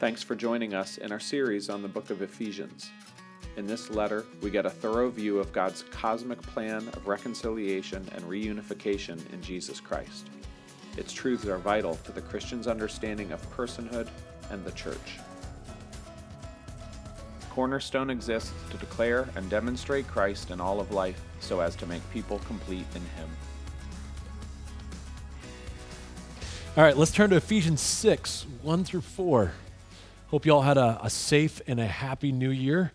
Thanks for joining us in our series on the book of Ephesians. In this letter, we get a thorough view of God's cosmic plan of reconciliation and reunification in Jesus Christ. Its truths are vital to the Christian's understanding of personhood and the church. Cornerstone exists to declare and demonstrate Christ in all of life so as to make people complete in Him. All right, let's turn to Ephesians 6 1 through 4. Hope you all had a, a safe and a happy new year.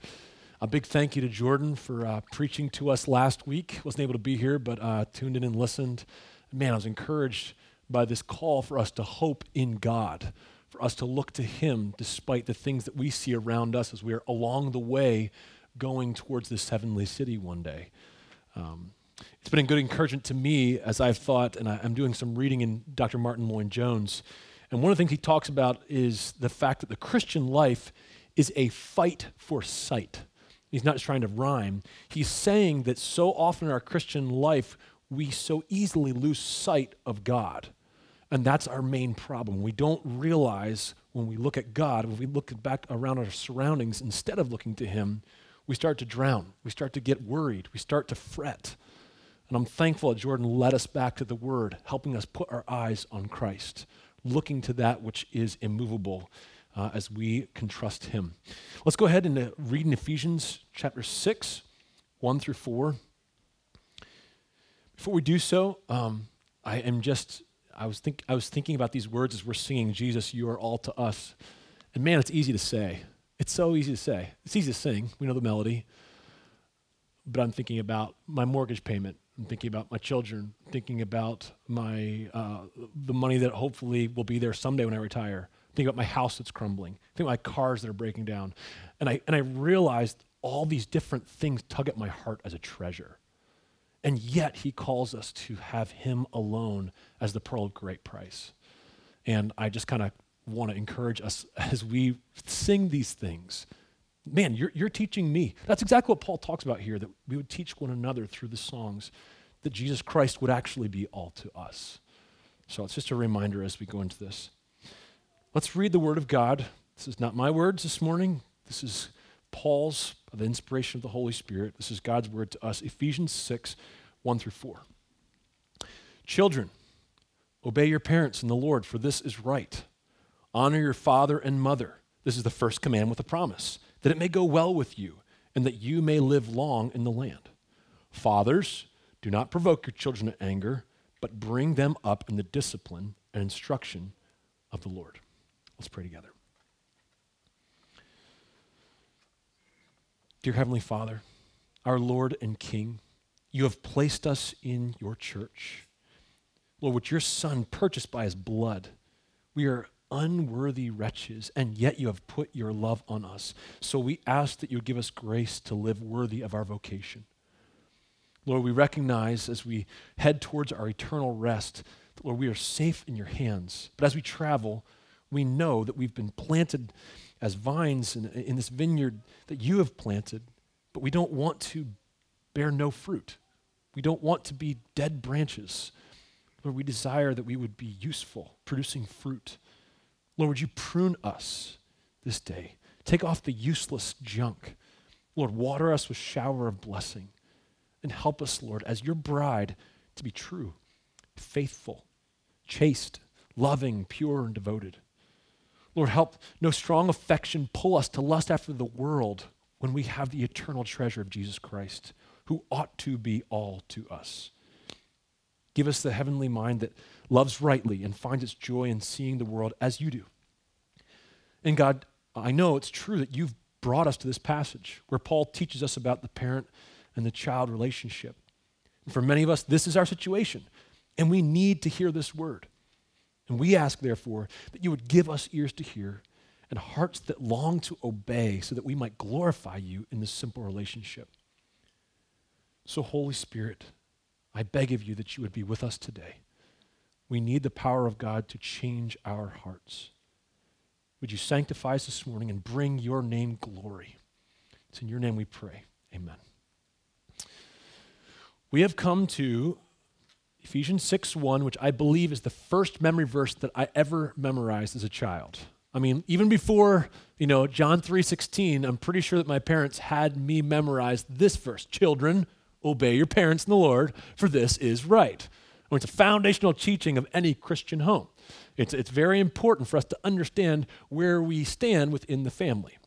A big thank you to Jordan for uh, preaching to us last week. Wasn't able to be here, but uh, tuned in and listened. Man, I was encouraged by this call for us to hope in God, for us to look to Him despite the things that we see around us as we are along the way going towards this heavenly city one day. Um, it's been a good encouragement to me as I've thought, and I, am doing some reading in Dr. Martyn Lloyd-Jones. And one of the things he talks about is the fact that the Christian life is a fight for sight. He's not just trying to rhyme. He's saying that so often in our Christian life, we so easily lose sight of God. And that's our main problem. We don't realize when we look at God, when we look back around our surroundings, instead of looking to Him, we start to drown. We start to get worried. We start to fret. And I'm thankful that Jordan led us back to the Word, helping us put our eyes on Christ, looking to that which is immovable uh, as we can trust Him. Let's go ahead and uh, read in Ephesians chapter 6, 1 through 4. Before we do so, um, I am just, I was, think, I was thinking about these words as we're singing, Jesus, you are all to us. And man, it's easy to say. It's so easy to say. It's easy to sing. We know the melody. But I'm thinking about my mortgage payment I'm thinking about my children, thinking about my uh, the money that hopefully will be there someday when I retire. Think about my house that's crumbling. Think about my cars that are breaking down. And I and I realized all these different things tug at my heart as a treasure. And yet he calls us to have him alone as the pearl of great price. And I just kind of want to encourage us as we sing these things. Man, you're, you're teaching me. That's exactly what Paul talks about here that we would teach one another through the songs that Jesus Christ would actually be all to us. So it's just a reminder as we go into this. Let's read the Word of God. This is not my words this morning. This is Paul's, the inspiration of the Holy Spirit. This is God's Word to us. Ephesians 6, 1 through 4. Children, obey your parents in the Lord, for this is right. Honor your father and mother. This is the first command with a promise, that it may go well with you, and that you may live long in the land. Fathers, do not provoke your children to anger, but bring them up in the discipline and instruction of the Lord. Let's pray together. Dear Heavenly Father, our Lord and King, you have placed us in your church. Lord, with your Son purchased by his blood, we are unworthy wretches, and yet you have put your love on us. So we ask that you give us grace to live worthy of our vocation. Lord, we recognize as we head towards our eternal rest, that, Lord, we are safe in your hands. But as we travel, we know that we've been planted as vines in, in this vineyard that you have planted, but we don't want to bear no fruit. We don't want to be dead branches. Lord, we desire that we would be useful, producing fruit. Lord, would you prune us this day? Take off the useless junk. Lord, water us with shower of blessing. And help us, Lord, as your bride, to be true, faithful, chaste, loving, pure, and devoted. Lord, help no strong affection pull us to lust after the world when we have the eternal treasure of Jesus Christ, who ought to be all to us. Give us the heavenly mind that loves rightly and finds its joy in seeing the world as you do. And God, I know it's true that you've brought us to this passage where Paul teaches us about the parent and the child relationship. And for many of us, this is our situation, and we need to hear this word. And we ask, therefore, that you would give us ears to hear and hearts that long to obey so that we might glorify you in this simple relationship. So, Holy Spirit, I beg of you that you would be with us today. We need the power of God to change our hearts. Would you sanctify us this morning and bring your name glory? It's in your name we pray. Amen. We have come to Ephesians 6 1, which I believe is the first memory verse that I ever memorized as a child. I mean, even before, you know, John 3:16, I'm pretty sure that my parents had me memorize this verse. Children, obey your parents in the Lord, for this is right. it's a foundational teaching of any Christian home. It's, it's very important for us to understand where we stand within the family.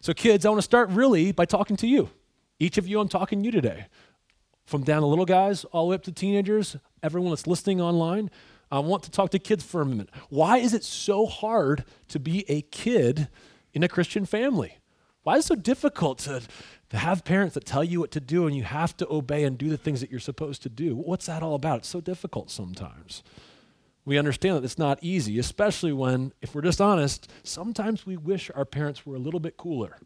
So, kids, I want to start really by talking to you. Each of you, I'm talking to you today. From down to little guys all the way up to teenagers, everyone that's listening online. I want to talk to kids for a minute. Why is it so hard to be a kid in a Christian family? Why is it so difficult to, to have parents that tell you what to do and you have to obey and do the things that you're supposed to do? What's that all about? It's so difficult sometimes. We understand that it's not easy, especially when, if we're just honest, sometimes we wish our parents were a little bit cooler.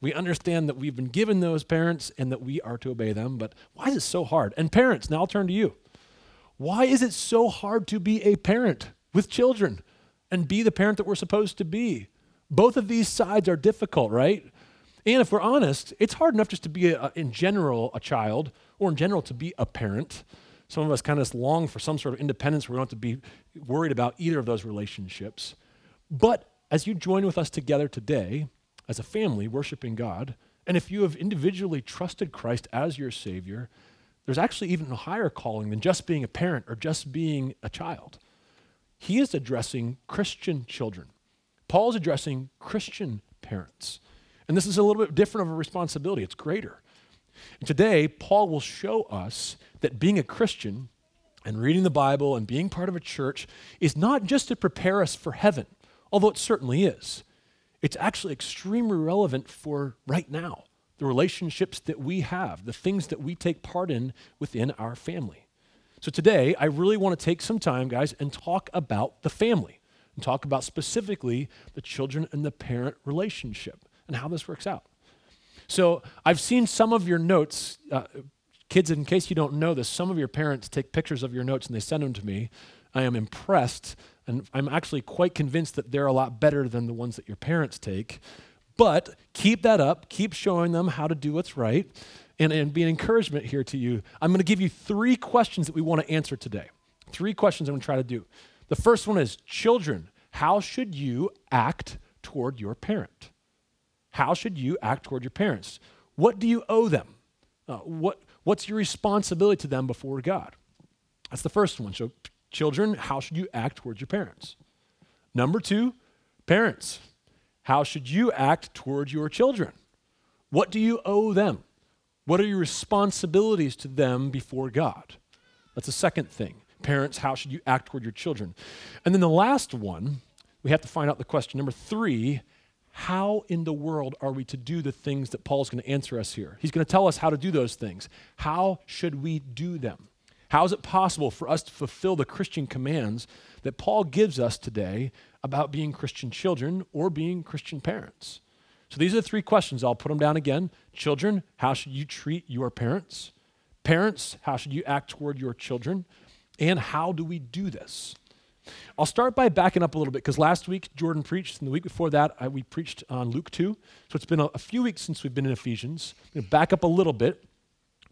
We understand that we've been given those parents and that we are to obey them, but why is it so hard? And parents, now I'll turn to you. Why is it so hard to be a parent with children and be the parent that we're supposed to be? Both of these sides are difficult, right? And if we're honest, it's hard enough just to be, a, in general, a child, or in general, to be a parent. Some of us kind of long for some sort of independence where we don't have to be worried about either of those relationships. But as you join with us together today, as a family, worshiping God, and if you have individually trusted Christ as your Savior, there's actually even a higher calling than just being a parent or just being a child. He is addressing Christian children. Paul is addressing Christian parents. And this is a little bit different of a responsibility, it's greater. And today, Paul will show us that being a Christian and reading the Bible and being part of a church is not just to prepare us for heaven, although it certainly is. It's actually extremely relevant for right now the relationships that we have, the things that we take part in within our family. So today, I really want to take some time, guys, and talk about the family and talk about specifically the children and the parent relationship and how this works out. So I've seen some of your notes. Uh, kids, in case you don't know this, some of your parents take pictures of your notes and they send them to me. I am impressed, and I'm actually quite convinced that they're a lot better than the ones that your parents take. But keep that up, keep showing them how to do what's right, and, and be an encouragement here to you. I'm going to give you three questions that we want to answer today. Three questions I'm going to try to do. The first one is Children, how should you act toward your parent? How should you act toward your parents? What do you owe them? Uh, what, what's your responsibility to them before God? That's the first one. So, children, how should you act towards your parents? Number two, parents, how should you act toward your children? What do you owe them? What are your responsibilities to them before God? That's the second thing. Parents, how should you act toward your children? And then the last one, we have to find out the question number three how in the world are we to do the things that Paul's going to answer us here? He's going to tell us how to do those things. How should we do them? How is it possible for us to fulfill the Christian commands that Paul gives us today about being Christian children or being Christian parents? So these are the three questions. I'll put them down again. Children, how should you treat your parents? Parents, how should you act toward your children? And how do we do this? I'll start by backing up a little bit because last week Jordan preached, and the week before that I, we preached on Luke 2. So it's been a, a few weeks since we've been in Ephesians. Back up a little bit.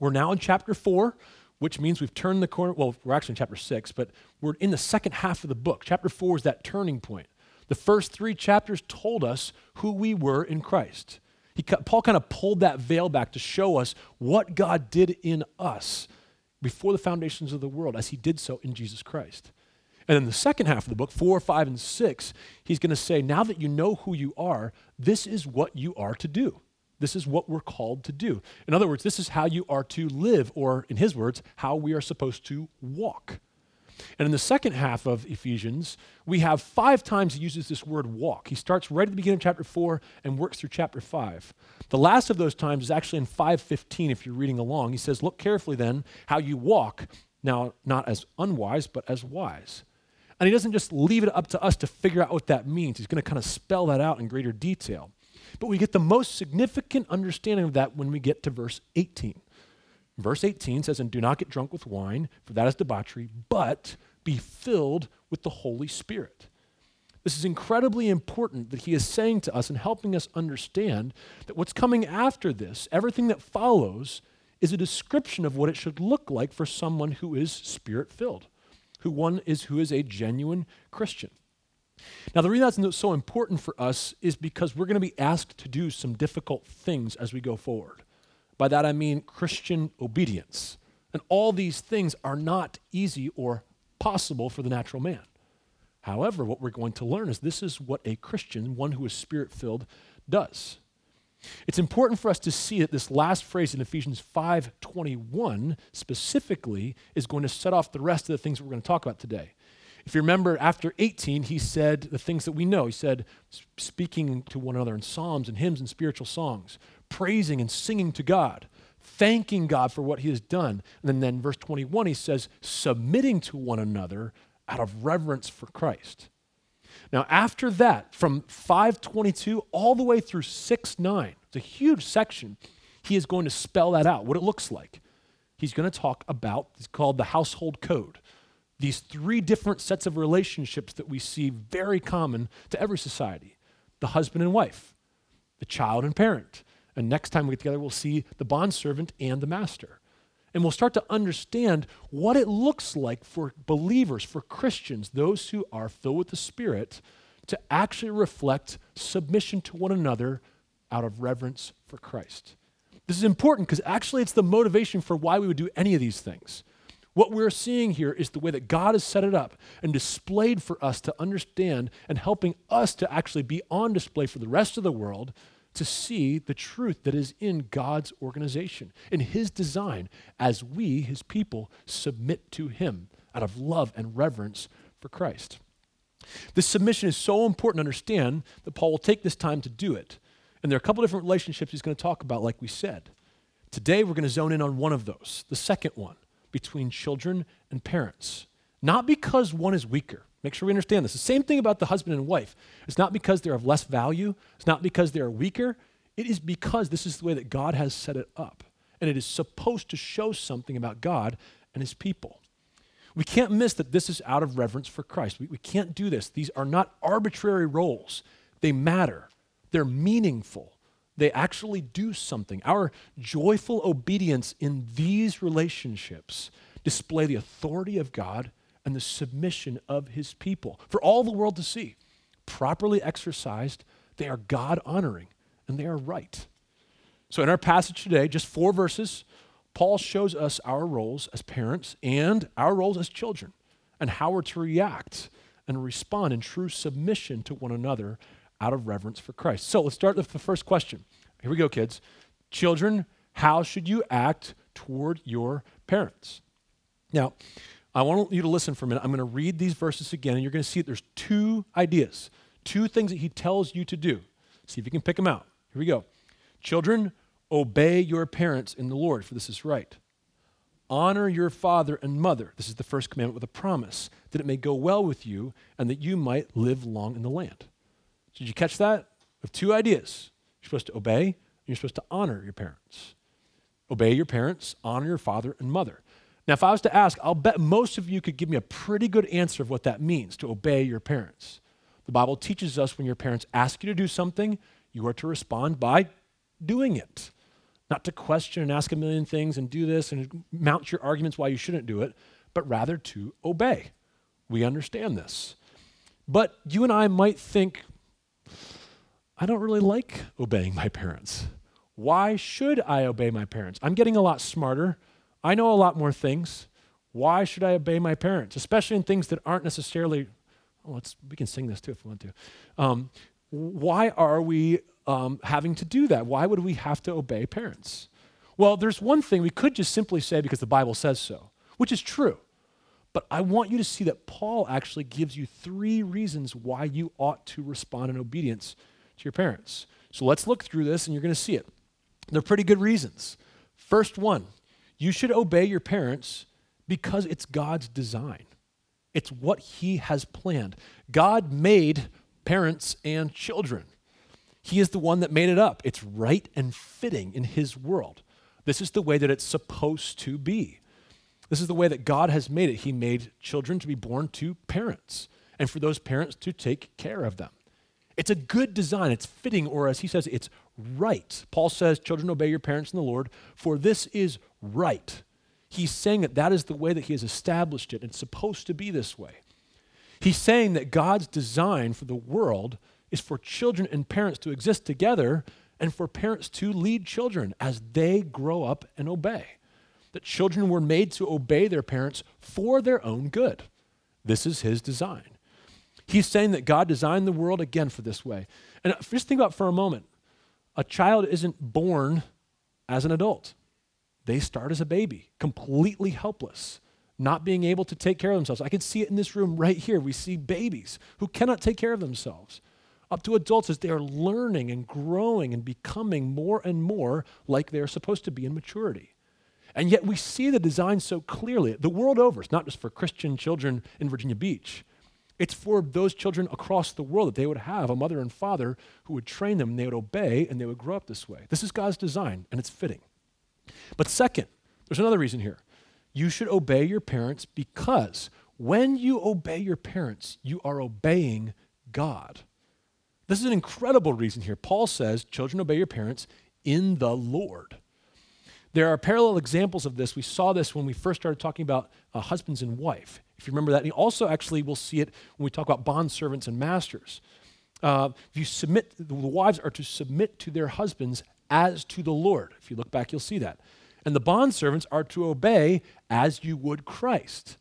We're now in chapter 4 which means we've turned the corner. Well, we're actually in chapter six, but we're in the second half of the book. Chapter four is that turning point. The first three chapters told us who we were in Christ. He, Paul kind of pulled that veil back to show us what God did in us before the foundations of the world as he did so in Jesus Christ. And then the second half of the book, four, five, and six, he's going to say, now that you know who you are, this is what you are to do. This is what we're called to do. In other words, this is how you are to live, or in his words, how we are supposed to walk. And in the second half of Ephesians, we have five times he uses this word walk. He starts right at the beginning of chapter 4 and works through chapter 5. The last of those times is actually in 515 if you're reading along. He says, Look carefully then how you walk, now not as unwise, but as wise. And he doesn't just leave it up to us to figure out what that means. He's going to kind of spell that out in greater detail. But we get the most significant understanding of that when we get to verse 18. Verse 18 says, And do not get drunk with wine, for that is debauchery, but be filled with the Holy Spirit. This is incredibly important that he is saying to us and helping us understand that what's coming after this, everything that follows, is a description of what it should look like for someone who is spirit filled, who one is who is a genuine Christian. Now, the reason that's so important for us is because we're going to be asked to do some difficult things as we go forward. By that I mean Christian obedience. And all these things are not easy or possible for the natural man. However, what we're going to learn is this is what a Christian, one who is spirit filled, does. It's important for us to see that this last phrase in Ephesians 5:21 specifically is going to set off the rest of the things we're going to talk about today. If you remember, after 18, he said the things that we know. He said, speaking to one another in psalms and hymns and spiritual songs, praising and singing to God, thanking God for what he has done. And then, then verse 21, he says, submitting to one another out of reverence for Christ. Now, after that, from 522 all the way through 6 9, it's a huge section, he is going to spell that out, what it looks like. He's going to talk about, it's called the household code these three different sets of relationships that we see very common to every society the husband and wife, the child and parent. And next time we get together, we'll see the bondservant and the master. And we'll start to understand what it looks like for believers, for Christians, those who are filled with the Spirit, to actually reflect submission to one another out of reverence for Christ. This is important because actually it's the motivation for why we would do any of these things. What we're seeing here is the way that God has set it up and displayed for us to understand and helping us to actually be on display for the rest of the world to see the truth that is in God's organization, in His design, as we, His people, submit to Him out of love and reverence for Christ. This submission is so important to understand that Paul will take this time to do it. And there are a couple different relationships he's going to talk about, like we said. Today, we're going to zone in on one of those, the second one between children and parents. Not because one is weaker. Make sure we understand this. The same thing about the husband and wife. It's not because they're of less value, it's not because they're weaker. It is because this is the way that God has set it up. And it is supposed to show something about God and his people. We can't miss that this is out of reverence for Christ. We, we can't do this. These are not arbitrary roles, they matter, they're meaningful they actually do something. Our joyful obedience in these relationships display the authority of God and the submission of his people for all the world to see. Properly exercised, they are God honoring and they are right. So, in our passage today, just four verses, Paul shows us our roles as parents and our roles as children and how we're to react and respond in true submission to one another out of reverence for Christ. So let's start with the first question. Here we go, kids. Children, how should you act toward your parents? Now, I want you to listen for a minute. I'm going to read these verses again, and you're going to see that there's two ideas, two things that he tells you to do. See if you can pick them out. Here we go. Children, obey your parents in the Lord, for this is right. Honor your father and mother. This is the first commandment with a promise, that it may go well with you and that you might live long in the land. Did you catch that? With two ideas. You're supposed to obey, and you're supposed to honor your parents. Obey your parents, honor your father and mother. Now, if I was to ask, I'll bet most of you could give me a pretty good answer of what that means to obey your parents. The Bible teaches us when your parents ask you to do something, you are to respond by doing it. Not to question and ask a million things and do this and mount your arguments why you shouldn't do it, but rather to obey. We understand this. But you and I might think, I don't really like obeying my parents. Why should I obey my parents? I'm getting a lot smarter. I know a lot more things. Why should I obey my parents, especially in things that aren't necessarily? Oh, let's we can sing this too if we want to. Um, why are we um, having to do that? Why would we have to obey parents? Well, there's one thing we could just simply say because the Bible says so, which is true. But I want you to see that Paul actually gives you three reasons why you ought to respond in obedience to your parents. So let's look through this and you're going to see it. They're pretty good reasons. First one, you should obey your parents because it's God's design. It's what He has planned. God made parents and children. He is the one that made it up. It's right and fitting in His world. This is the way that it's supposed to be. This is the way that God has made it. He made children to be born to parents and for those parents to take care of them. It's a good design. It's fitting, or as he says, it's right. Paul says, Children, obey your parents in the Lord, for this is right. He's saying that that is the way that he has established it. It's supposed to be this way. He's saying that God's design for the world is for children and parents to exist together and for parents to lead children as they grow up and obey. That children were made to obey their parents for their own good. This is his design. He's saying that God designed the world again for this way. And just think about for a moment a child isn't born as an adult, they start as a baby, completely helpless, not being able to take care of themselves. I can see it in this room right here. We see babies who cannot take care of themselves, up to adults as they are learning and growing and becoming more and more like they're supposed to be in maturity. And yet we see the design so clearly the world over. It's not just for Christian children in Virginia Beach. It's for those children across the world that they would have a mother and father who would train them and they would obey and they would grow up this way. This is God's design and it's fitting. But second, there's another reason here. You should obey your parents because when you obey your parents, you are obeying God. This is an incredible reason here. Paul says, Children, obey your parents in the Lord. There are parallel examples of this. We saw this when we first started talking about uh, husbands and wife, if you remember that. And also actually we'll see it when we talk about bond servants and masters. Uh, if you submit, the wives are to submit to their husbands as to the Lord. If you look back, you'll see that. And the bond servants are to obey as you would Christ.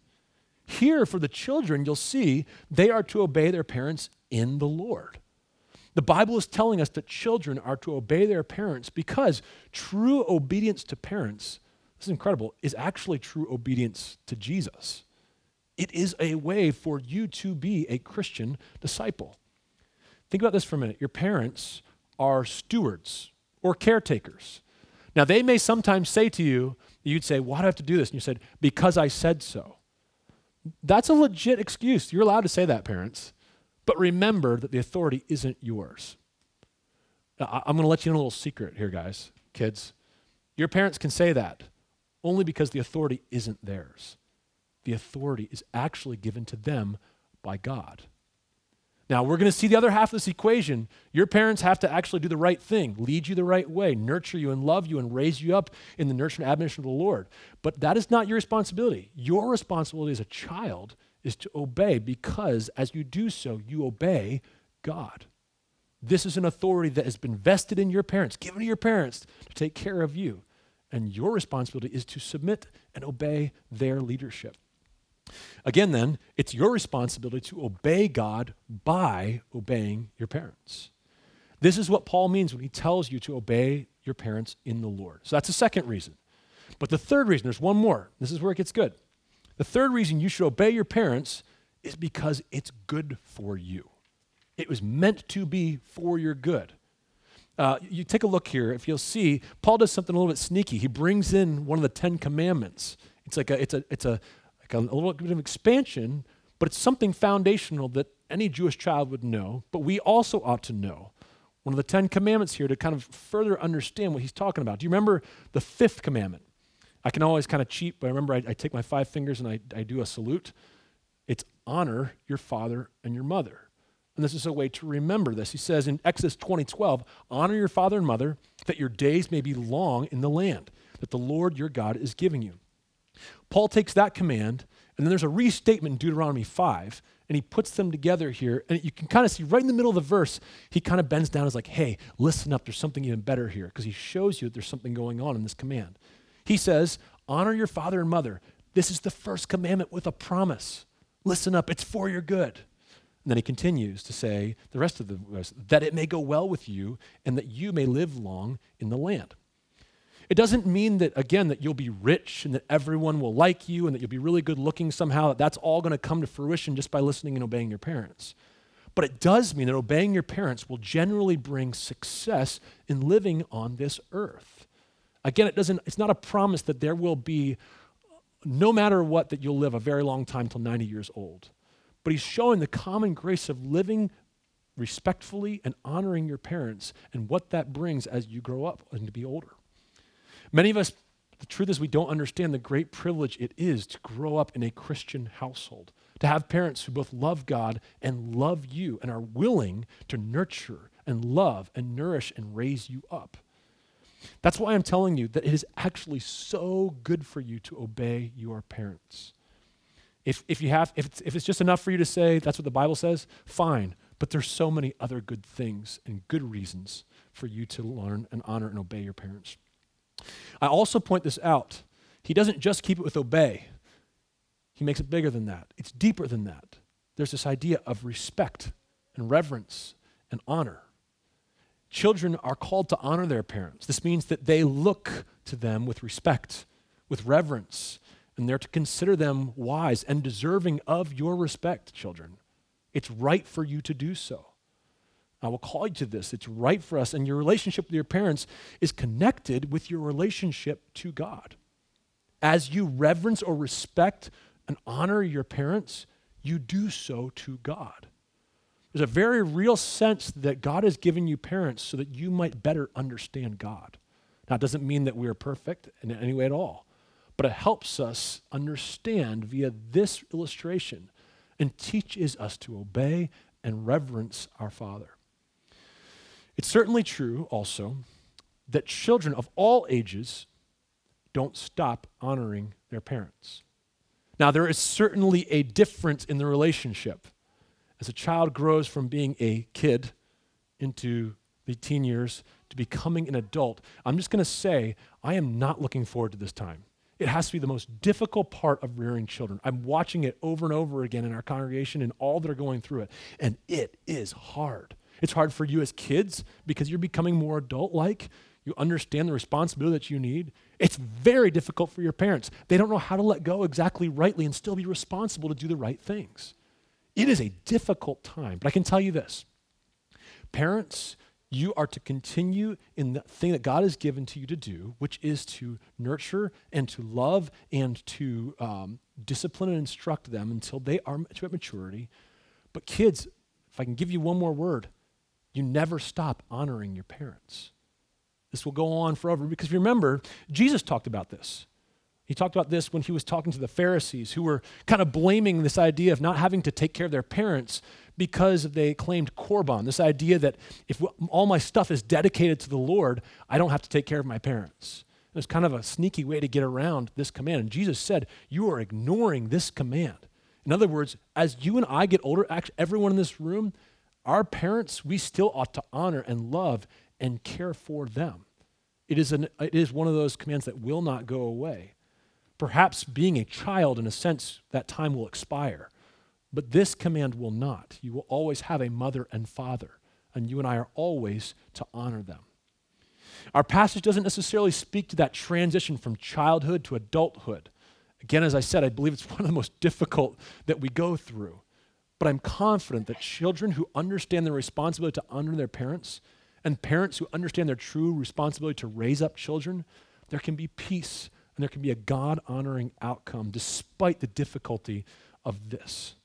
Here, for the children, you'll see they are to obey their parents in the Lord. The Bible is telling us that children are to obey their parents because true obedience to parents, this is incredible, is actually true obedience to Jesus. It is a way for you to be a Christian disciple. Think about this for a minute. Your parents are stewards or caretakers. Now, they may sometimes say to you, you'd say, Why do I have to do this? And you said, Because I said so. That's a legit excuse. You're allowed to say that, parents. But remember that the authority isn't yours. Now, I'm going to let you in a little secret here, guys, kids. Your parents can say that only because the authority isn't theirs. The authority is actually given to them by God. Now, we're going to see the other half of this equation. Your parents have to actually do the right thing, lead you the right way, nurture you and love you and raise you up in the nurture and admonition of the Lord. But that is not your responsibility. Your responsibility as a child is to obey because as you do so, you obey God. This is an authority that has been vested in your parents, given to your parents to take care of you. And your responsibility is to submit and obey their leadership. Again, then, it's your responsibility to obey God by obeying your parents. This is what Paul means when he tells you to obey your parents in the Lord. So that's the second reason. But the third reason, there's one more. This is where it gets good. The third reason you should obey your parents is because it's good for you. It was meant to be for your good. Uh, you take a look here, if you'll see, Paul does something a little bit sneaky. He brings in one of the Ten Commandments. It's like a, it's a, it's a, like a, little bit of expansion, but it's something foundational that any Jewish child would know, but we also ought to know. One of the Ten Commandments here to kind of further understand what he's talking about. Do you remember the fifth commandment? I can always kind of cheat, but I remember I, I take my five fingers and I, I do a salute. It's honor your father and your mother. And this is a way to remember this. He says in Exodus 20 12, honor your father and mother, that your days may be long in the land that the Lord your God is giving you. Paul takes that command, and then there's a restatement in Deuteronomy 5, and he puts them together here. And you can kind of see right in the middle of the verse, he kind of bends down and is like, hey, listen up, there's something even better here, because he shows you that there's something going on in this command. He says, Honor your father and mother. This is the first commandment with a promise. Listen up, it's for your good. And then he continues to say the rest of the verse that it may go well with you and that you may live long in the land. It doesn't mean that, again, that you'll be rich and that everyone will like you and that you'll be really good looking somehow, that that's all going to come to fruition just by listening and obeying your parents. But it does mean that obeying your parents will generally bring success in living on this earth. Again, it doesn't, it's not a promise that there will be, no matter what, that you'll live a very long time till 90 years old. But he's showing the common grace of living respectfully and honoring your parents and what that brings as you grow up and to be older. Many of us, the truth is, we don't understand the great privilege it is to grow up in a Christian household, to have parents who both love God and love you and are willing to nurture and love and nourish and raise you up. That's why I'm telling you that it is actually so good for you to obey your parents. If, if, you have, if, it's, if it's just enough for you to say that's what the Bible says, fine. But there's so many other good things and good reasons for you to learn and honor and obey your parents. I also point this out. He doesn't just keep it with obey, he makes it bigger than that. It's deeper than that. There's this idea of respect and reverence and honor. Children are called to honor their parents. This means that they look to them with respect, with reverence, and they're to consider them wise and deserving of your respect, children. It's right for you to do so. I will call you to this. It's right for us, and your relationship with your parents is connected with your relationship to God. As you reverence or respect and honor your parents, you do so to God. There's a very real sense that God has given you parents so that you might better understand God. Now, it doesn't mean that we are perfect in any way at all, but it helps us understand via this illustration and teaches us to obey and reverence our Father. It's certainly true also that children of all ages don't stop honoring their parents. Now, there is certainly a difference in the relationship. As a child grows from being a kid into the teen years to becoming an adult, I'm just going to say, I am not looking forward to this time. It has to be the most difficult part of rearing children. I'm watching it over and over again in our congregation and all that are going through it, and it is hard. It's hard for you as kids because you're becoming more adult like. You understand the responsibility that you need. It's very difficult for your parents. They don't know how to let go exactly rightly and still be responsible to do the right things. It is a difficult time, but I can tell you this parents, you are to continue in the thing that God has given to you to do, which is to nurture and to love and to um, discipline and instruct them until they are at maturity. But kids, if I can give you one more word, you never stop honoring your parents. This will go on forever because remember, Jesus talked about this. He talked about this when he was talking to the Pharisees who were kind of blaming this idea of not having to take care of their parents because they claimed korban, this idea that if all my stuff is dedicated to the Lord, I don't have to take care of my parents. It was kind of a sneaky way to get around this command. And Jesus said, You are ignoring this command. In other words, as you and I get older, actually, everyone in this room, our parents, we still ought to honor and love and care for them. It is, an, it is one of those commands that will not go away. Perhaps being a child, in a sense, that time will expire. But this command will not. You will always have a mother and father, and you and I are always to honor them. Our passage doesn't necessarily speak to that transition from childhood to adulthood. Again, as I said, I believe it's one of the most difficult that we go through. But I'm confident that children who understand their responsibility to honor their parents and parents who understand their true responsibility to raise up children, there can be peace and there can be a God honoring outcome despite the difficulty of this.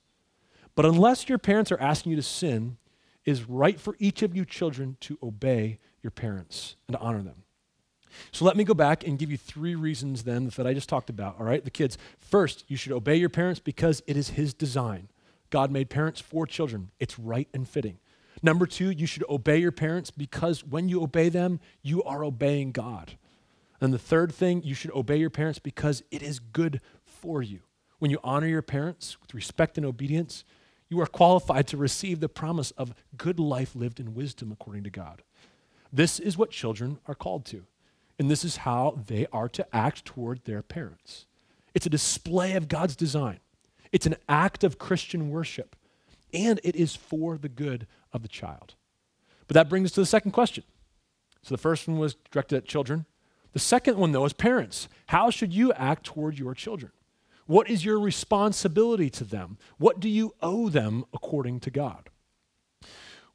But unless your parents are asking you to sin, it is right for each of you children to obey your parents and to honor them. So let me go back and give you three reasons then that I just talked about, all right? The kids. First, you should obey your parents because it is his design. God made parents for children. It's right and fitting. Number two, you should obey your parents because when you obey them, you are obeying God. And the third thing, you should obey your parents because it is good for you. When you honor your parents with respect and obedience, you are qualified to receive the promise of good life lived in wisdom according to God. This is what children are called to, and this is how they are to act toward their parents. It's a display of God's design, it's an act of Christian worship, and it is for the good of the child. But that brings us to the second question. So the first one was directed at children. The second one, though, is parents. How should you act toward your children? What is your responsibility to them? What do you owe them according to God?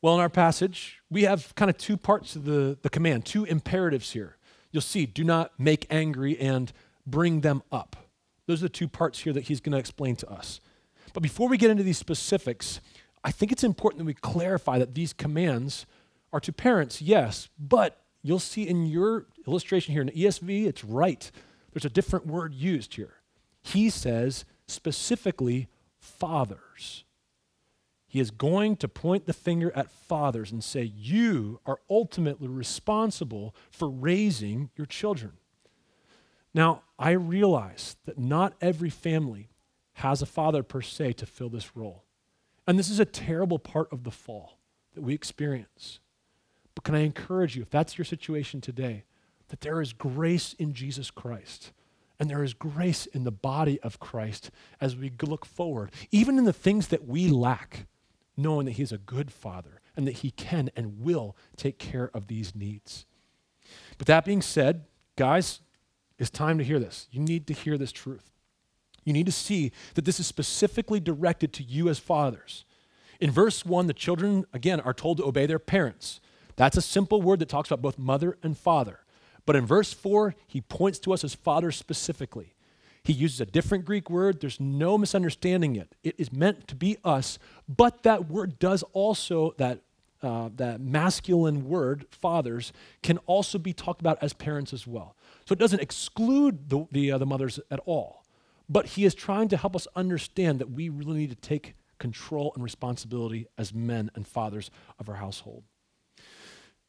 Well, in our passage, we have kind of two parts of the, the command, two imperatives here. You'll see, do not make angry and bring them up. Those are the two parts here that he's going to explain to us. But before we get into these specifics, I think it's important that we clarify that these commands are to parents, yes, but you'll see in your illustration here in ESV, it's right. There's a different word used here. He says specifically fathers. He is going to point the finger at fathers and say, You are ultimately responsible for raising your children. Now, I realize that not every family has a father per se to fill this role. And this is a terrible part of the fall that we experience. But can I encourage you, if that's your situation today, that there is grace in Jesus Christ. And there is grace in the body of Christ as we look forward, even in the things that we lack, knowing that He's a good Father and that He can and will take care of these needs. But that being said, guys, it's time to hear this. You need to hear this truth. You need to see that this is specifically directed to you as fathers. In verse 1, the children, again, are told to obey their parents. That's a simple word that talks about both mother and father. But in verse 4, he points to us as fathers specifically. He uses a different Greek word. There's no misunderstanding it. It is meant to be us, but that word does also, that, uh, that masculine word, fathers, can also be talked about as parents as well. So it doesn't exclude the, the, uh, the mothers at all. But he is trying to help us understand that we really need to take control and responsibility as men and fathers of our household.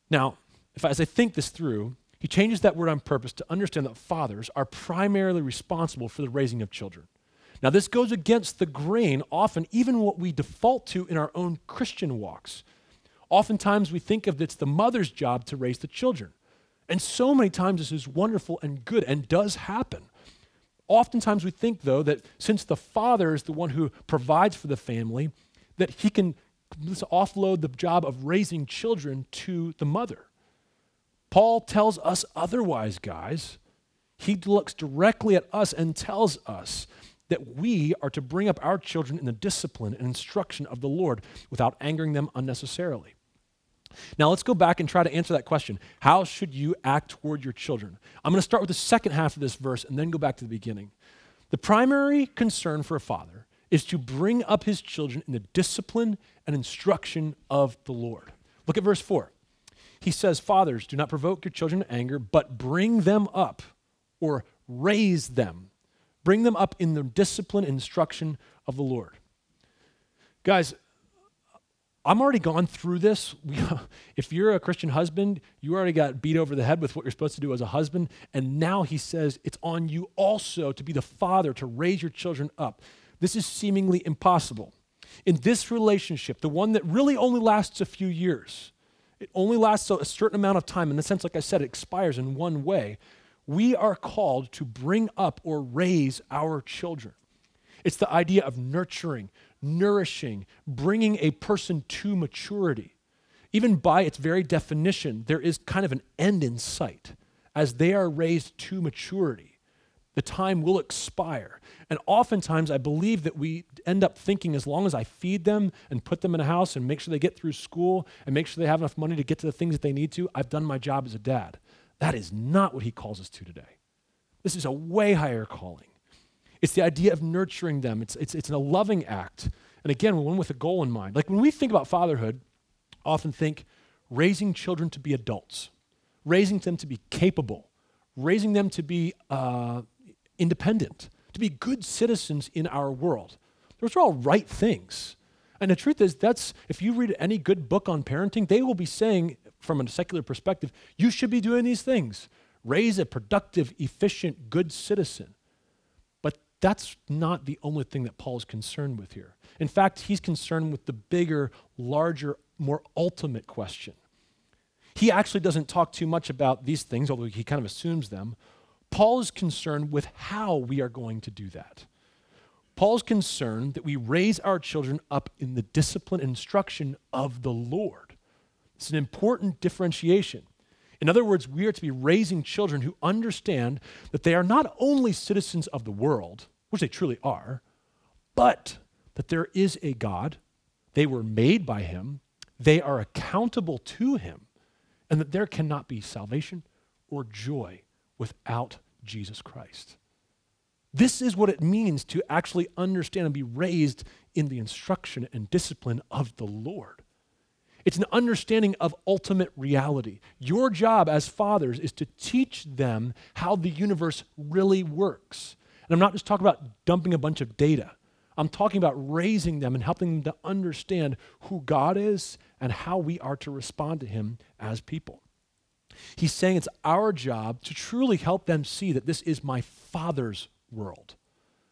Now, if, as I think this through, he changes that word on purpose to understand that fathers are primarily responsible for the raising of children. Now, this goes against the grain, often, even what we default to in our own Christian walks. Oftentimes, we think of it's the mother's job to raise the children. And so many times, this is wonderful and good and does happen. Oftentimes, we think, though, that since the father is the one who provides for the family, that he can offload the job of raising children to the mother. Paul tells us otherwise, guys. He looks directly at us and tells us that we are to bring up our children in the discipline and instruction of the Lord without angering them unnecessarily. Now, let's go back and try to answer that question. How should you act toward your children? I'm going to start with the second half of this verse and then go back to the beginning. The primary concern for a father is to bring up his children in the discipline and instruction of the Lord. Look at verse 4. He says, Fathers, do not provoke your children to anger, but bring them up or raise them. Bring them up in the discipline and instruction of the Lord. Guys, I'm already gone through this. if you're a Christian husband, you already got beat over the head with what you're supposed to do as a husband. And now he says it's on you also to be the father, to raise your children up. This is seemingly impossible. In this relationship, the one that really only lasts a few years, it only lasts a certain amount of time. In the sense, like I said, it expires in one way. We are called to bring up or raise our children. It's the idea of nurturing, nourishing, bringing a person to maturity. Even by its very definition, there is kind of an end in sight. As they are raised to maturity, the time will expire. And oftentimes, I believe that we end up thinking as long as I feed them and put them in a house and make sure they get through school and make sure they have enough money to get to the things that they need to, I've done my job as a dad. That is not what he calls us to today. This is a way higher calling. It's the idea of nurturing them, it's, it's, it's a loving act. And again, one with a goal in mind. Like when we think about fatherhood, often think raising children to be adults, raising them to be capable, raising them to be uh, independent, to be good citizens in our world. Those are all right things. And the truth is, that's if you read any good book on parenting, they will be saying, from a secular perspective, you should be doing these things. Raise a productive, efficient, good citizen. That's not the only thing that Paul is concerned with here. In fact, he's concerned with the bigger, larger, more ultimate question. He actually doesn't talk too much about these things, although he kind of assumes them. Paul is concerned with how we are going to do that. Paul's concerned that we raise our children up in the discipline and instruction of the Lord. It's an important differentiation. In other words, we are to be raising children who understand that they are not only citizens of the world, which they truly are, but that there is a God, they were made by Him, they are accountable to Him, and that there cannot be salvation or joy without Jesus Christ. This is what it means to actually understand and be raised in the instruction and discipline of the Lord. It's an understanding of ultimate reality. Your job as fathers is to teach them how the universe really works. And I'm not just talking about dumping a bunch of data. I'm talking about raising them and helping them to understand who God is and how we are to respond to Him as people. He's saying it's our job to truly help them see that this is my Father's world.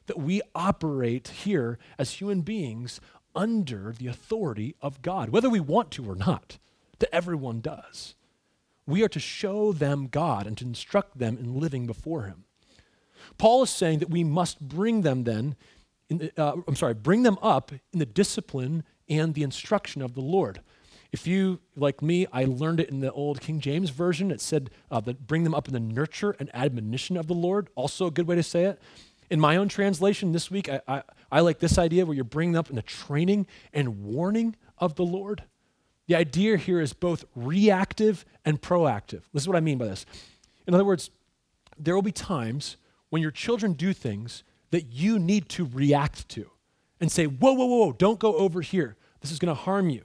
that we operate here as human beings under the authority of God, whether we want to or not, that everyone does. We are to show them God and to instruct them in living before Him. Paul is saying that we must bring them then, the, uh, I'm sorry, bring them up in the discipline and the instruction of the Lord. If you, like me, I learned it in the old King James Version. It said uh, that bring them up in the nurture and admonition of the Lord. Also, a good way to say it. In my own translation this week, I, I, I like this idea where you're bringing up in the training and warning of the Lord. The idea here is both reactive and proactive. This is what I mean by this. In other words, there will be times when your children do things that you need to react to and say, whoa, whoa, whoa, don't go over here. This is going to harm you.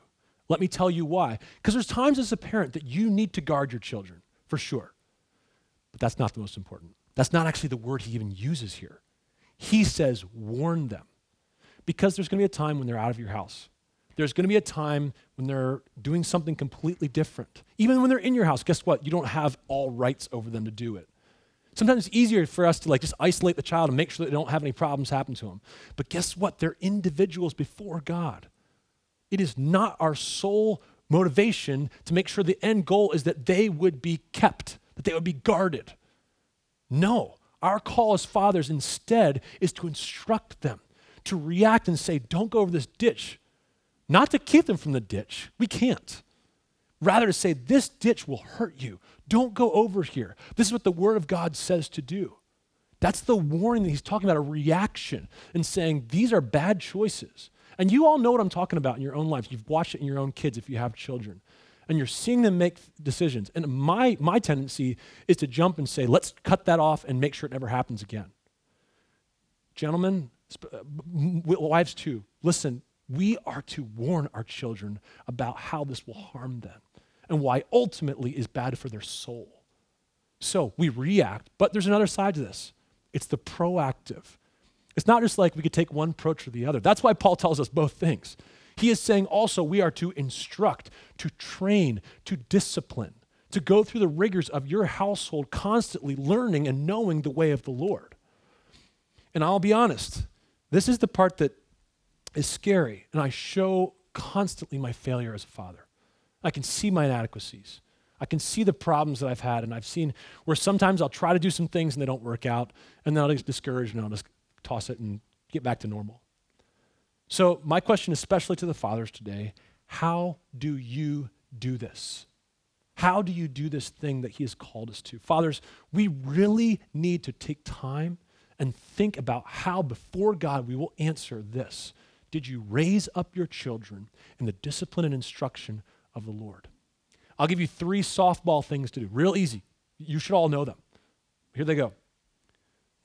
Let me tell you why. Because there's times as a parent that you need to guard your children, for sure. But that's not the most important. That's not actually the word he even uses here. He says, warn them. Because there's going to be a time when they're out of your house. There's going to be a time when they're doing something completely different. Even when they're in your house, guess what? You don't have all rights over them to do it. Sometimes it's easier for us to like just isolate the child and make sure that they don't have any problems happen to them. But guess what? They're individuals before God. It is not our sole motivation to make sure the end goal is that they would be kept, that they would be guarded. No, our call as fathers instead is to instruct them, to react and say, don't go over this ditch. Not to keep them from the ditch. We can't. Rather, to say, this ditch will hurt you. Don't go over here. This is what the Word of God says to do. That's the warning that he's talking about a reaction and saying, these are bad choices. And you all know what I'm talking about in your own lives. You've watched it in your own kids if you have children. And you're seeing them make decisions. And my, my tendency is to jump and say, let's cut that off and make sure it never happens again. Gentlemen, uh, wives too, listen, we are to warn our children about how this will harm them and why ultimately is bad for their soul. So we react, but there's another side to this it's the proactive. It's not just like we could take one approach or the other. That's why Paul tells us both things. He is saying also we are to instruct, to train, to discipline, to go through the rigors of your household, constantly learning and knowing the way of the Lord. And I'll be honest, this is the part that is scary, and I show constantly my failure as a father. I can see my inadequacies. I can see the problems that I've had, and I've seen where sometimes I'll try to do some things and they don't work out, and then I'll get discouraged and I'll just toss it and get back to normal. So, my question, especially to the fathers today, how do you do this? How do you do this thing that He has called us to? Fathers, we really need to take time and think about how, before God, we will answer this. Did you raise up your children in the discipline and instruction of the Lord? I'll give you three softball things to do, real easy. You should all know them. Here they go.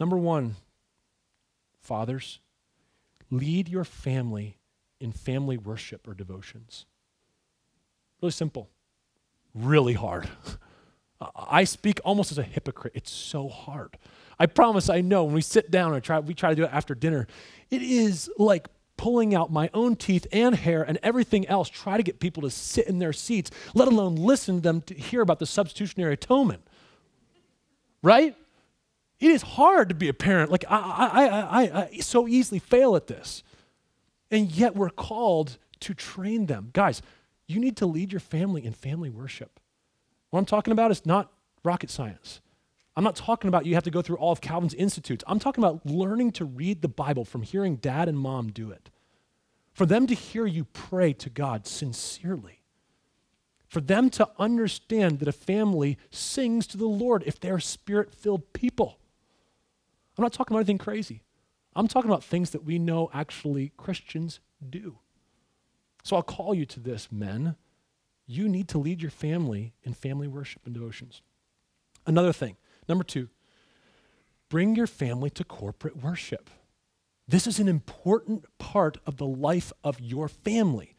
Number one, fathers, lead your family in family worship or devotions. Really simple, really hard. I speak almost as a hypocrite. It's so hard. I promise I know when we sit down and try, we try to do it after dinner, it is like pulling out my own teeth and hair and everything else, try to get people to sit in their seats, let alone listen to them to hear about the substitutionary atonement. Right? It is hard to be a parent. Like, I, I, I, I so easily fail at this. And yet we're called to train them. Guys, you need to lead your family in family worship. What I'm talking about is not rocket science. I'm not talking about you have to go through all of Calvin's institutes. I'm talking about learning to read the Bible from hearing dad and mom do it. For them to hear you pray to God sincerely. For them to understand that a family sings to the Lord if they're spirit filled people. I'm not talking about anything crazy. I'm talking about things that we know actually Christians do. So I'll call you to this, men. You need to lead your family in family worship and devotions. Another thing, number two, bring your family to corporate worship. This is an important part of the life of your family.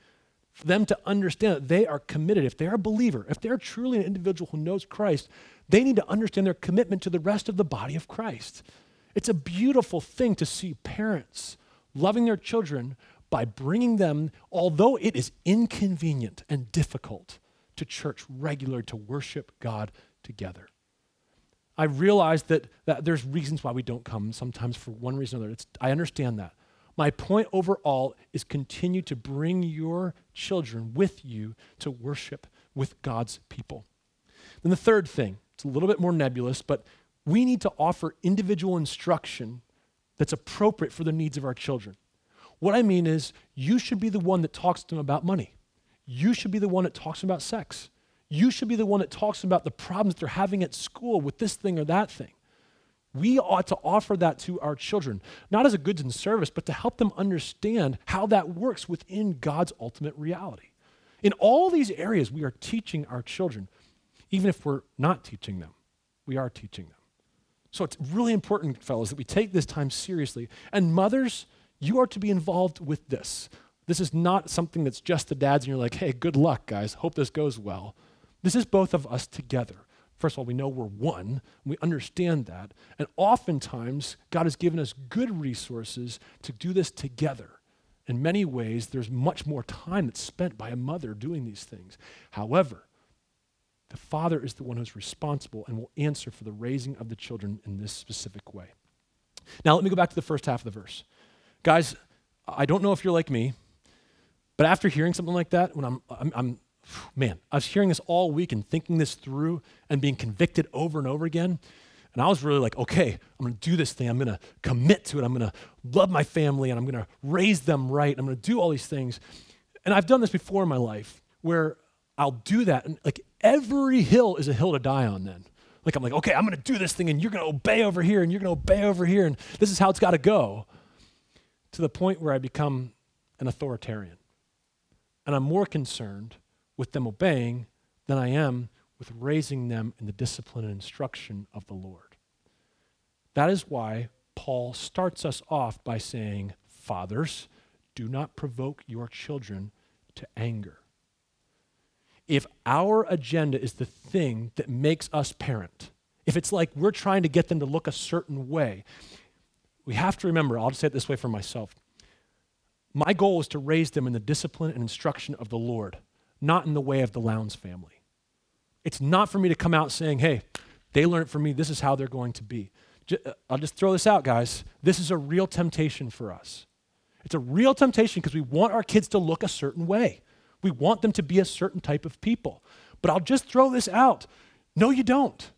For them to understand that they are committed. If they're a believer, if they're truly an individual who knows Christ, they need to understand their commitment to the rest of the body of Christ. It's a beautiful thing to see parents loving their children by bringing them, although it is inconvenient and difficult, to church regularly to worship God together. I realize that, that there's reasons why we don't come, sometimes for one reason or another. It's, I understand that. My point overall is continue to bring your children with you to worship with God's people. Then the third thing, it's a little bit more nebulous, but we need to offer individual instruction that's appropriate for the needs of our children. What I mean is, you should be the one that talks to them about money. You should be the one that talks about sex. You should be the one that talks about the problems they're having at school with this thing or that thing. We ought to offer that to our children, not as a goods and service, but to help them understand how that works within God's ultimate reality. In all these areas, we are teaching our children, even if we're not teaching them, we are teaching them. So it's really important, fellows, that we take this time seriously. And mothers, you are to be involved with this. This is not something that's just the dads, and you're like, hey, good luck, guys. Hope this goes well. This is both of us together. First of all, we know we're one. We understand that. And oftentimes, God has given us good resources to do this together. In many ways, there's much more time that's spent by a mother doing these things. However, the father is the one who's responsible and will answer for the raising of the children in this specific way. Now, let me go back to the first half of the verse. Guys, I don't know if you're like me, but after hearing something like that, when I'm, I'm, I'm man, I was hearing this all week and thinking this through and being convicted over and over again. And I was really like, okay, I'm to do this thing. I'm to commit to it. I'm to love my family and I'm to raise them right. I'm to do all these things. And I've done this before in my life where I'll do that. And like every hill is a hill to die on then. Like I'm like, okay, I'm going to do this thing and you're going to obey over here and you're going to obey over here. And this is how it's got to go. To the point where I become an authoritarian. And I'm more concerned with them obeying than I am with raising them in the discipline and instruction of the Lord. That is why Paul starts us off by saying, Fathers, do not provoke your children to anger. If our agenda is the thing that makes us parent, if it's like we're trying to get them to look a certain way, we have to remember, I'll just say it this way for myself. My goal is to raise them in the discipline and instruction of the Lord not in the way of the Lowndes family. It's not for me to come out saying, hey, they learned from me, this is how they're going to be. Uh, I'll just throw this out, guys. This is a real temptation for us. It's a real temptation because we want our kids to look a certain way. We want them to be a certain type of people. But I'll just throw this out. No, you don't.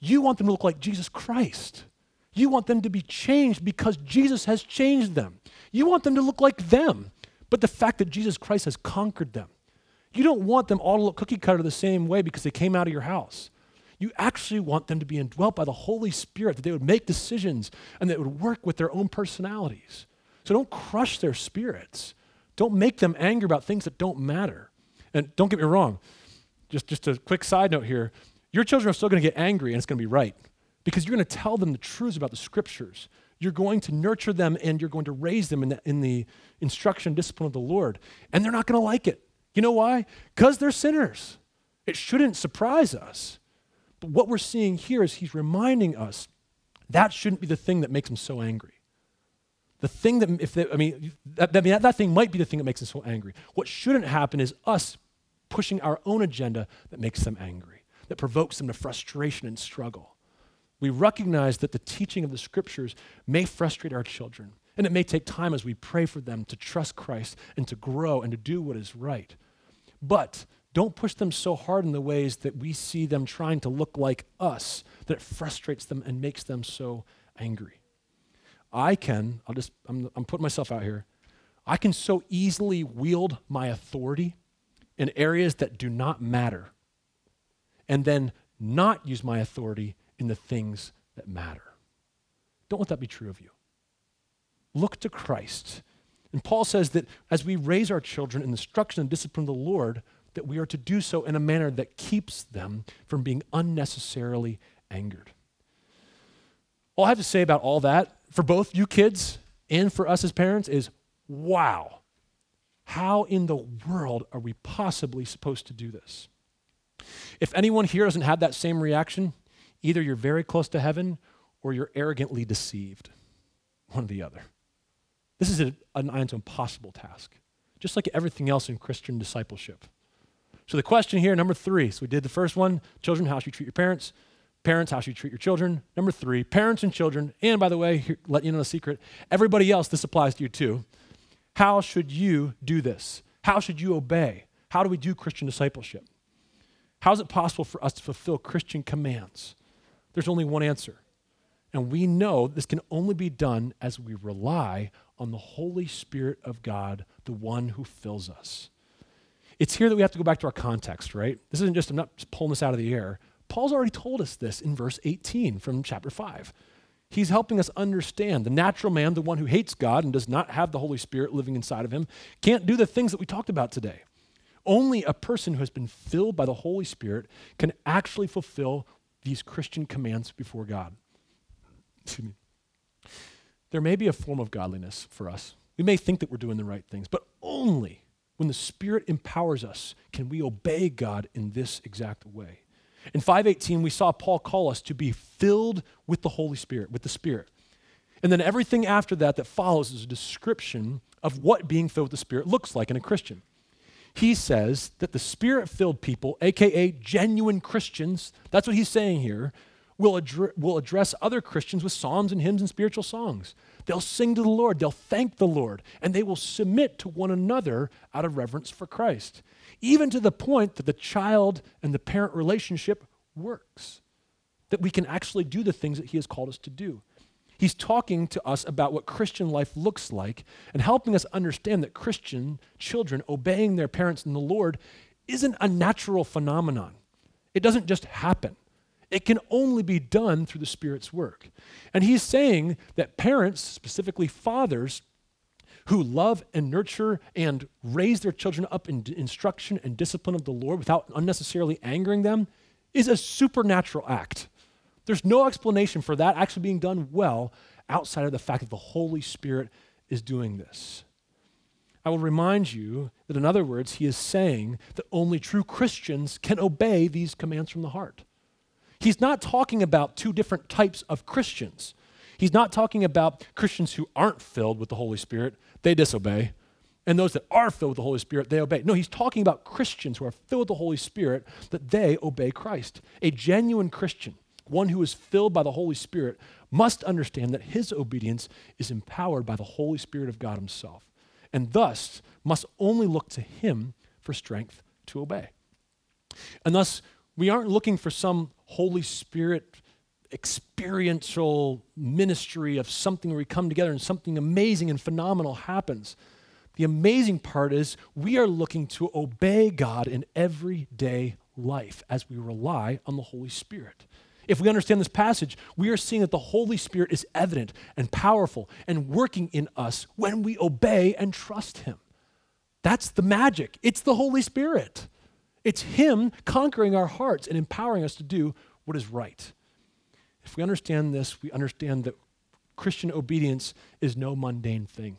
You want them to look like Jesus Christ. You want them to be changed because Jesus has changed them. You want them to look like them. But the fact that Jesus Christ has conquered them, you don't want them all to look cookie cutter the same way because they came out of your house. You actually want them to be indwelt by the Holy Spirit, that they would make decisions and that it would work with their own personalities. So don't crush their spirits. Don't make them angry about things that don't matter. And don't get me wrong, just, just a quick side note here your children are still going to get angry and it's going to be right because you're going to tell them the truths about the scriptures. You're going to nurture them and you're going to raise them in the, in the instruction and discipline of the Lord. And they're not going to like it. You know why? Because they're sinners. It shouldn't surprise us. But what we're seeing here is he's reminding us that shouldn't be the thing that makes them so angry. The thing that, if they, I mean, that, that, that thing might be the thing that makes them so angry. What shouldn't happen is us pushing our own agenda that makes them angry, that provokes them to frustration and struggle. We recognize that the teaching of the scriptures may frustrate our children, and it may take time as we pray for them to trust Christ and to grow and to do what is right. But don't push them so hard in the ways that we see them trying to look like us that it frustrates them and makes them so angry. I can, I'll just, I'm, I'm putting myself out here. I can so easily wield my authority in areas that do not matter and then not use my authority in the things that matter. Don't let that be true of you. Look to Christ and Paul says that as we raise our children in the instruction and discipline of the Lord, that we are to do so in a manner that keeps them from being unnecessarily angered. All I have to say about all that, for both you kids and for us as parents, is wow. How in the world are we possibly supposed to do this? If anyone here doesn't have that same reaction, either you're very close to heaven or you're arrogantly deceived. One or the other. This is an, an impossible task, just like everything else in Christian discipleship. So the question here, number three, so we did the first one, children, how should you treat your parents? Parents, how should you treat your children? Number three, parents and children. And by the way, here, let you know a secret everybody else, this applies to you too. How should you do this? How should you obey? How do we do Christian discipleship? How is it possible for us to fulfill Christian commands? There's only one answer. And we know this can only be done as we rely on the Holy Spirit of God, the one who fills us. It's here that we have to go back to our context, right? This isn't just, I'm not just pulling this out of the air. Paul's already told us this in verse 18 from chapter 5. He's helping us understand the natural man, the one who hates God and does not have the Holy Spirit living inside of him, can't do the things that we talked about today. Only a person who has been filled by the Holy Spirit can actually fulfill these Christian commands before God. Excuse me. There may be a form of godliness for us. We may think that we're doing the right things, but only when the Spirit empowers us can we obey God in this exact way. In 518, we saw Paul call us to be filled with the Holy Spirit, with the Spirit. And then everything after that that follows is a description of what being filled with the Spirit looks like in a Christian. He says that the Spirit filled people, aka genuine Christians, that's what he's saying here, will, addre- will address other Christians with psalms and hymns and spiritual songs. They'll sing to the Lord, they'll thank the Lord, and they will submit to one another out of reverence for Christ even to the point that the child and the parent relationship works, that we can actually do the things that He has called us to do. He's talking to us about what Christian life looks like and helping us understand that Christian children obeying their parents in the Lord isn't a natural phenomenon. It doesn't just happen. It can only be done through the Spirit's work. And he's saying that parents, specifically fathers, who love and nurture and raise their children up in instruction and discipline of the Lord without unnecessarily angering them is a supernatural act. There's no explanation for that actually being done well outside of the fact that the Holy Spirit is doing this. I will remind you that, in other words, he is saying that only true Christians can obey these commands from the heart. He's not talking about two different types of Christians. He's not talking about Christians who aren't filled with the Holy Spirit they disobey. And those that are filled with the Holy Spirit, they obey. No, he's talking about Christians who are filled with the Holy Spirit, that they obey Christ. A genuine Christian, one who is filled by the Holy Spirit, must understand that his obedience is empowered by the Holy Spirit of God himself, and thus must only look to him for strength to obey. And thus, we aren't looking for some Holy Spirit experiential ministry of something where we come together and something amazing and phenomenal happens. The amazing part is we are looking to obey God in everyday life as we rely on the Holy Spirit. If we understand this passage, we are seeing that the Holy Spirit is evident and powerful and working in us when we obey and trust Him. That's the magic. It's the Holy Spirit. It's Him conquering our hearts and empowering us to do what is right. If we understand this, we understand that Christian obedience is no mundane thing,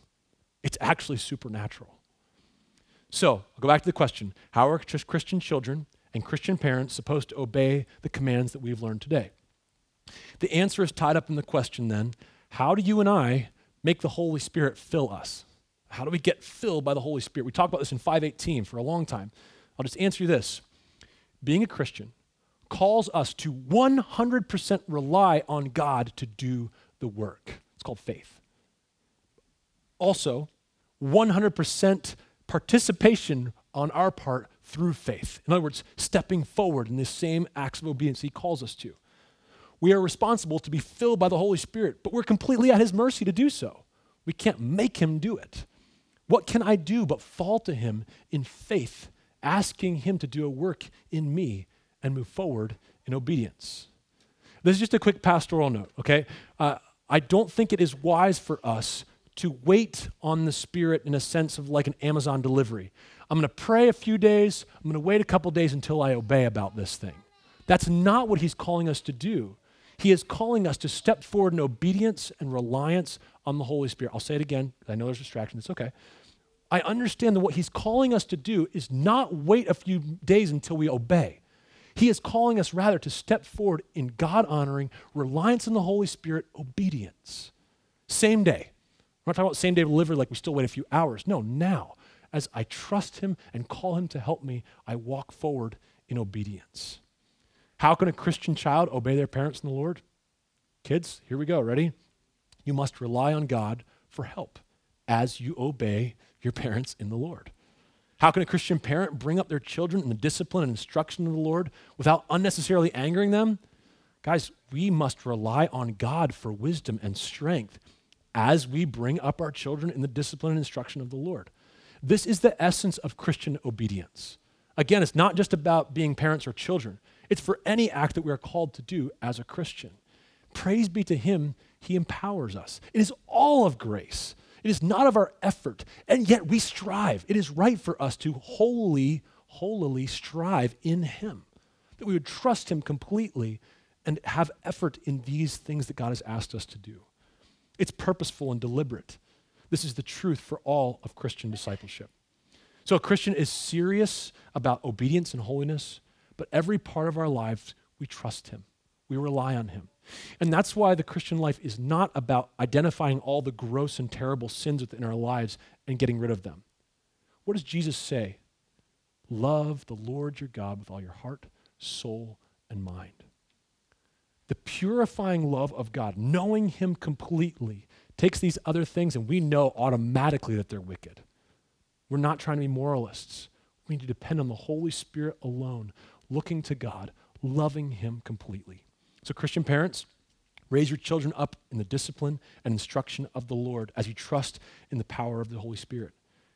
it's actually supernatural. So, I'll go back to the question How are Christian children and Christian parents supposed to obey the commands that we've learned today? The answer is tied up in the question then how do you and I make the Holy Spirit fill us? How do we get filled by the Holy Spirit? We talked about this in 518 for a long time. I'll just answer you this. Being a Christian calls us to 100% rely on God to do the work. It's called faith. Also, 100% participation on our part through faith. In other words, stepping forward in the same acts of obedience he calls us to. We are responsible to be filled by the Holy Spirit, but we're completely at his mercy to do so. We can't make him do it. What can I do but fall to him in faith, asking him to do a work in me and move forward in obedience. This is just a quick pastoral note, okay? Uh, I don't think it is wise for us to wait on the Spirit in a sense of like an Amazon delivery. I'm going to pray a few days, I'm going to wait a couple days until I obey about this thing. That's not what He's calling us to do. He is calling us to step forward in obedience and reliance on the Holy Spirit. I'll say it again, I know there's distraction, it's okay. I understand that what He's calling us to do is not wait a few days until we obey. He is calling us rather to step forward in God honoring, reliance on the Holy Spirit, obedience. Same day. I'm not talking about same day delivery like we still wait a few hours. No, now, as I trust Him and call Him to help me, I walk forward in obedience. How can a Christian child obey their parents in the Lord? Kids, here we go. Ready? You must rely on God for help as you obey your parents in the Lord. How can a Christian parent bring up their children in the discipline and instruction of the Lord without unnecessarily angering them? Guys, we must rely on God for wisdom and strength as we bring up our children in the discipline and instruction of the Lord. This is the essence of Christian obedience. Again, it's not just about being parents or children, it's for any act that we are called to do as a Christian. Praise be to Him, He empowers us. It is all of grace, it is not of our effort, and yet we strive. It is right for us to wholly, holily strive in Him, that we would trust Him completely and have effort in these things that God has asked us to do. It's purposeful and deliberate. This is the truth for all of Christian discipleship. So, a Christian is serious about obedience and holiness, but every part of our lives, we trust Him. We rely on Him. And that's why the Christian life is not about identifying all the gross and terrible sins within our lives and getting rid of them. What does Jesus say? Love the Lord your God with all your heart, soul, and mind. The purifying love of God, knowing Him completely, takes these other things and we know automatically that they're wicked. We're not trying to be moralists. We need to depend on the Holy Spirit alone, looking to God, loving Him completely. So, Christian parents, raise your children up in the discipline and instruction of the Lord as you trust in the power of the Holy Spirit.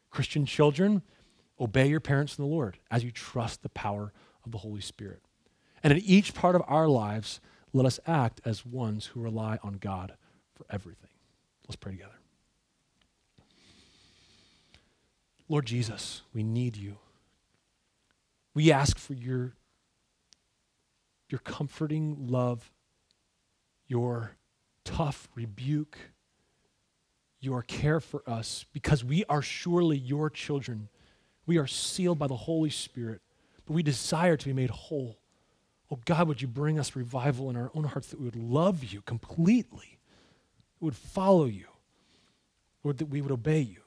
Christian children, obey your parents in the Lord as you trust the power of the Holy Spirit. And in each part of our lives, let us act as ones who rely on God for everything. Let's pray together. Lord Jesus, we need you. We ask for your, your comforting love, your tough rebuke, your care for us, because we are surely your children. We are sealed by the Holy Spirit, but we desire to be made whole. Oh God, would you bring us revival in our own hearts that we would love you completely, would follow you, Lord, that we would obey you.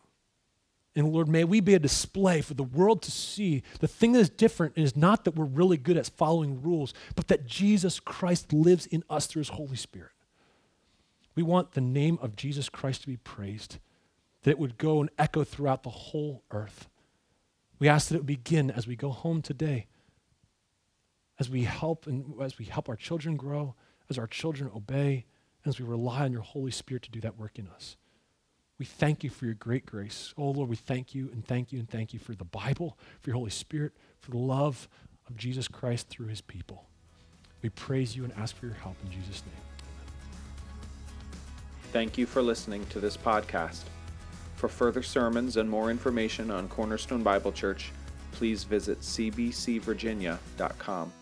And Lord, may we be a display for the world to see. The thing that is different is not that we're really good at following rules, but that Jesus Christ lives in us through his Holy Spirit. We want the name of Jesus Christ to be praised, that it would go and echo throughout the whole earth. We ask that it would begin as we go home today, as we help and as we help our children grow, as our children obey, as we rely on your Holy Spirit to do that work in us. We thank you for your great grace. Oh, Lord, we thank you and thank you and thank you for the Bible, for your Holy Spirit, for the love of Jesus Christ through his people. We praise you and ask for your help in Jesus' name. Thank you for listening to this podcast. For further sermons and more information on Cornerstone Bible Church, please visit cbcvirginia.com.